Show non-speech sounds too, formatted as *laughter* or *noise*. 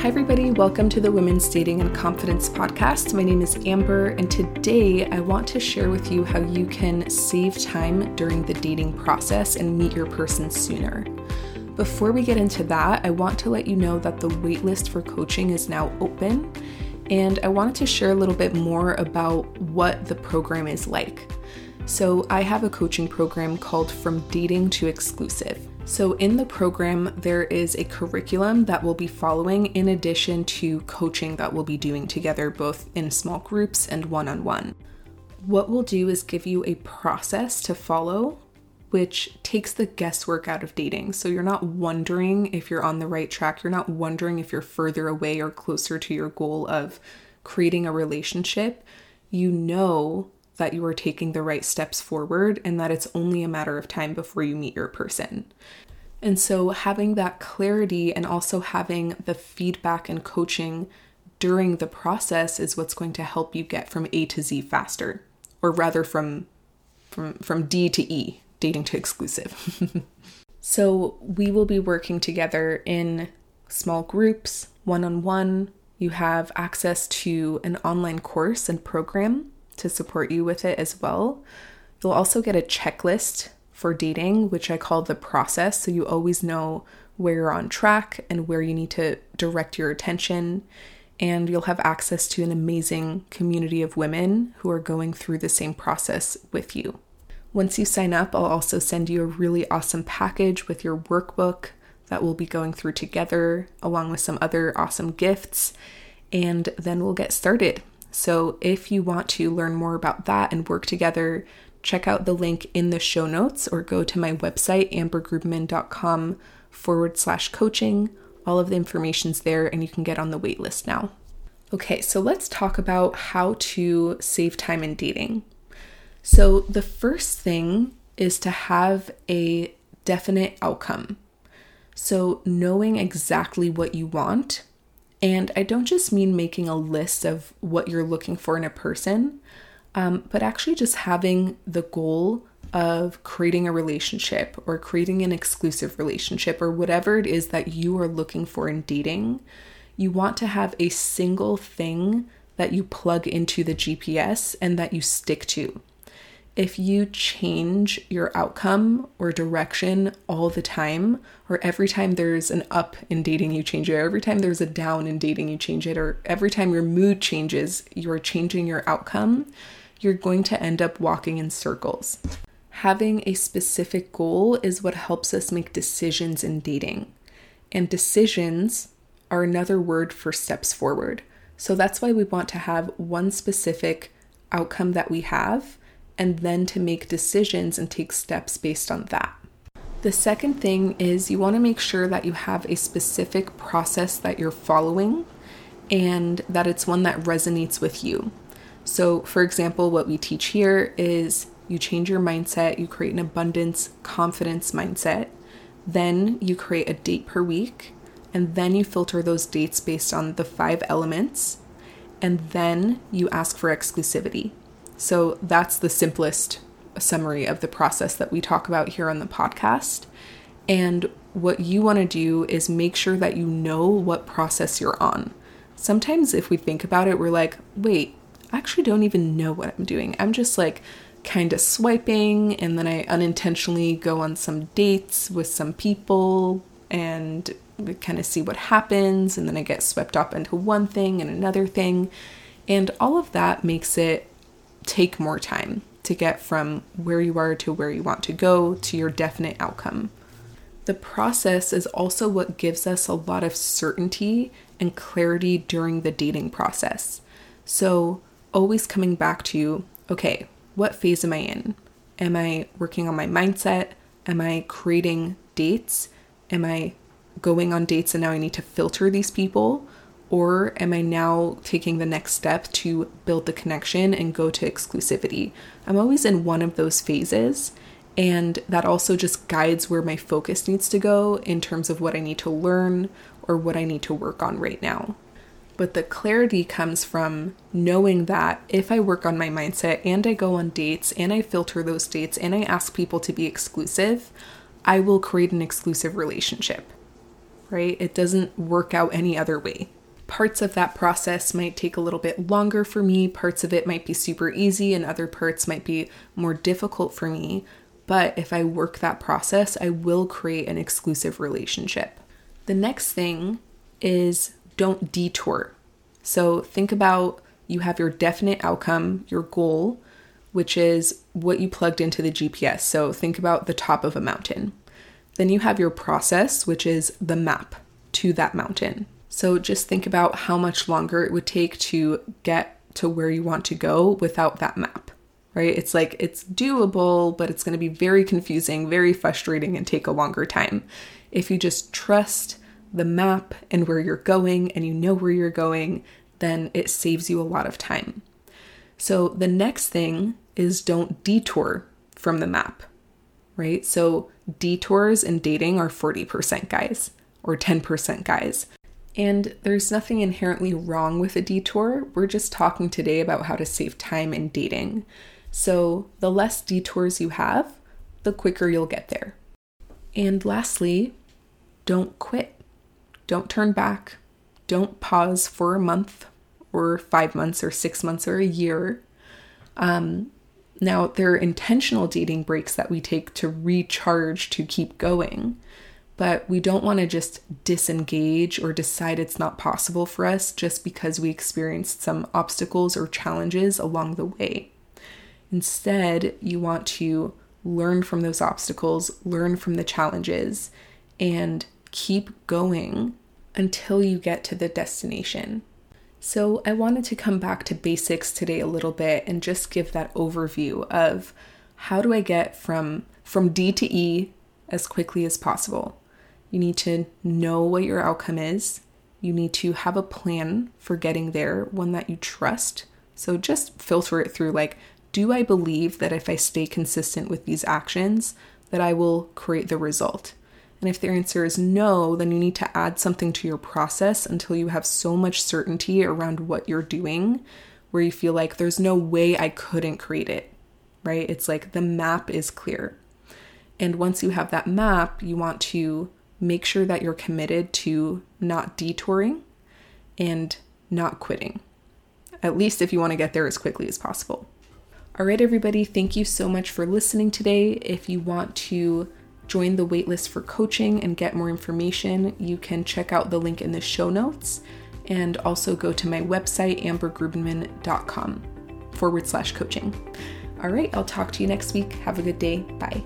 Hi, everybody. Welcome to the Women's Dating and Confidence Podcast. My name is Amber, and today I want to share with you how you can save time during the dating process and meet your person sooner. Before we get into that, I want to let you know that the waitlist for coaching is now open, and I wanted to share a little bit more about what the program is like. So, I have a coaching program called From Dating to Exclusive. So, in the program, there is a curriculum that we'll be following in addition to coaching that we'll be doing together, both in small groups and one on one. What we'll do is give you a process to follow, which takes the guesswork out of dating. So, you're not wondering if you're on the right track, you're not wondering if you're further away or closer to your goal of creating a relationship. You know that you are taking the right steps forward and that it's only a matter of time before you meet your person. And so, having that clarity and also having the feedback and coaching during the process is what's going to help you get from A to Z faster, or rather from from from D to E, dating to exclusive. *laughs* so, we will be working together in small groups, one on one. You have access to an online course and program to support you with it as well. You'll also get a checklist for dating, which I call the process. So you always know where you're on track and where you need to direct your attention. And you'll have access to an amazing community of women who are going through the same process with you. Once you sign up, I'll also send you a really awesome package with your workbook that we'll be going through together, along with some other awesome gifts. And then we'll get started. So, if you want to learn more about that and work together, check out the link in the show notes or go to my website, ambergrubman.com forward slash coaching. All of the information's there and you can get on the waitlist now. Okay, so let's talk about how to save time in dating. So, the first thing is to have a definite outcome. So, knowing exactly what you want and I don't just mean making a list of what you're looking for in a person, um, but actually just having the goal of creating a relationship or creating an exclusive relationship or whatever it is that you are looking for in dating. You want to have a single thing that you plug into the GPS and that you stick to if you change your outcome or direction all the time, or every time there's an up in dating, you change it, or every time there's a down in dating, you change it, or every time your mood changes, you're changing your outcome, you're going to end up walking in circles. Having a specific goal is what helps us make decisions in dating. And decisions are another word for steps forward. So that's why we want to have one specific outcome that we have and then to make decisions and take steps based on that. The second thing is you want to make sure that you have a specific process that you're following and that it's one that resonates with you. So, for example, what we teach here is you change your mindset, you create an abundance, confidence mindset, then you create a date per week, and then you filter those dates based on the five elements, and then you ask for exclusivity. So that's the simplest summary of the process that we talk about here on the podcast. And what you want to do is make sure that you know what process you're on. Sometimes, if we think about it, we're like, wait, I actually don't even know what I'm doing. I'm just like kind of swiping, and then I unintentionally go on some dates with some people and kind of see what happens, and then I get swept up into one thing and another thing. And all of that makes it take more time to get from where you are to where you want to go to your definite outcome. The process is also what gives us a lot of certainty and clarity during the dating process. So, always coming back to you, okay, what phase am I in? Am I working on my mindset? Am I creating dates? Am I going on dates and now I need to filter these people? Or am I now taking the next step to build the connection and go to exclusivity? I'm always in one of those phases. And that also just guides where my focus needs to go in terms of what I need to learn or what I need to work on right now. But the clarity comes from knowing that if I work on my mindset and I go on dates and I filter those dates and I ask people to be exclusive, I will create an exclusive relationship. right? It doesn't work out any other way. Parts of that process might take a little bit longer for me, parts of it might be super easy, and other parts might be more difficult for me. But if I work that process, I will create an exclusive relationship. The next thing is don't detour. So think about you have your definite outcome, your goal, which is what you plugged into the GPS. So think about the top of a mountain. Then you have your process, which is the map to that mountain. So just think about how much longer it would take to get to where you want to go without that map, right? It's like it's doable, but it's going to be very confusing, very frustrating, and take a longer time. If you just trust the map and where you're going and you know where you're going, then it saves you a lot of time. So the next thing is don't detour from the map, right? So detours in dating are 40% guys or 10% guys. And there's nothing inherently wrong with a detour. We're just talking today about how to save time in dating. So the less detours you have, the quicker you'll get there. And lastly, don't quit. Don't turn back. Don't pause for a month or five months or six months or a year. Um, now, there are intentional dating breaks that we take to recharge to keep going, but we don't want to just disengage or decide it's not possible for us just because we experienced some obstacles or challenges along the way. Instead, you want to learn from those obstacles, learn from the challenges, and keep going until you get to the destination. So, I wanted to come back to basics today a little bit and just give that overview of how do I get from from D to E as quickly as possible. You need to know what your outcome is. You need to have a plan for getting there, one that you trust. So just filter it through like do I believe that if I stay consistent with these actions that I will create the result? And if the answer is no, then you need to add something to your process until you have so much certainty around what you're doing where you feel like there's no way I couldn't create it, right? It's like the map is clear. And once you have that map, you want to make sure that you're committed to not detouring and not quitting, at least if you want to get there as quickly as possible. All right, everybody, thank you so much for listening today. If you want to join the waitlist for coaching and get more information, you can check out the link in the show notes and also go to my website, ambergrubman.com forward slash coaching. All right, I'll talk to you next week. Have a good day. Bye.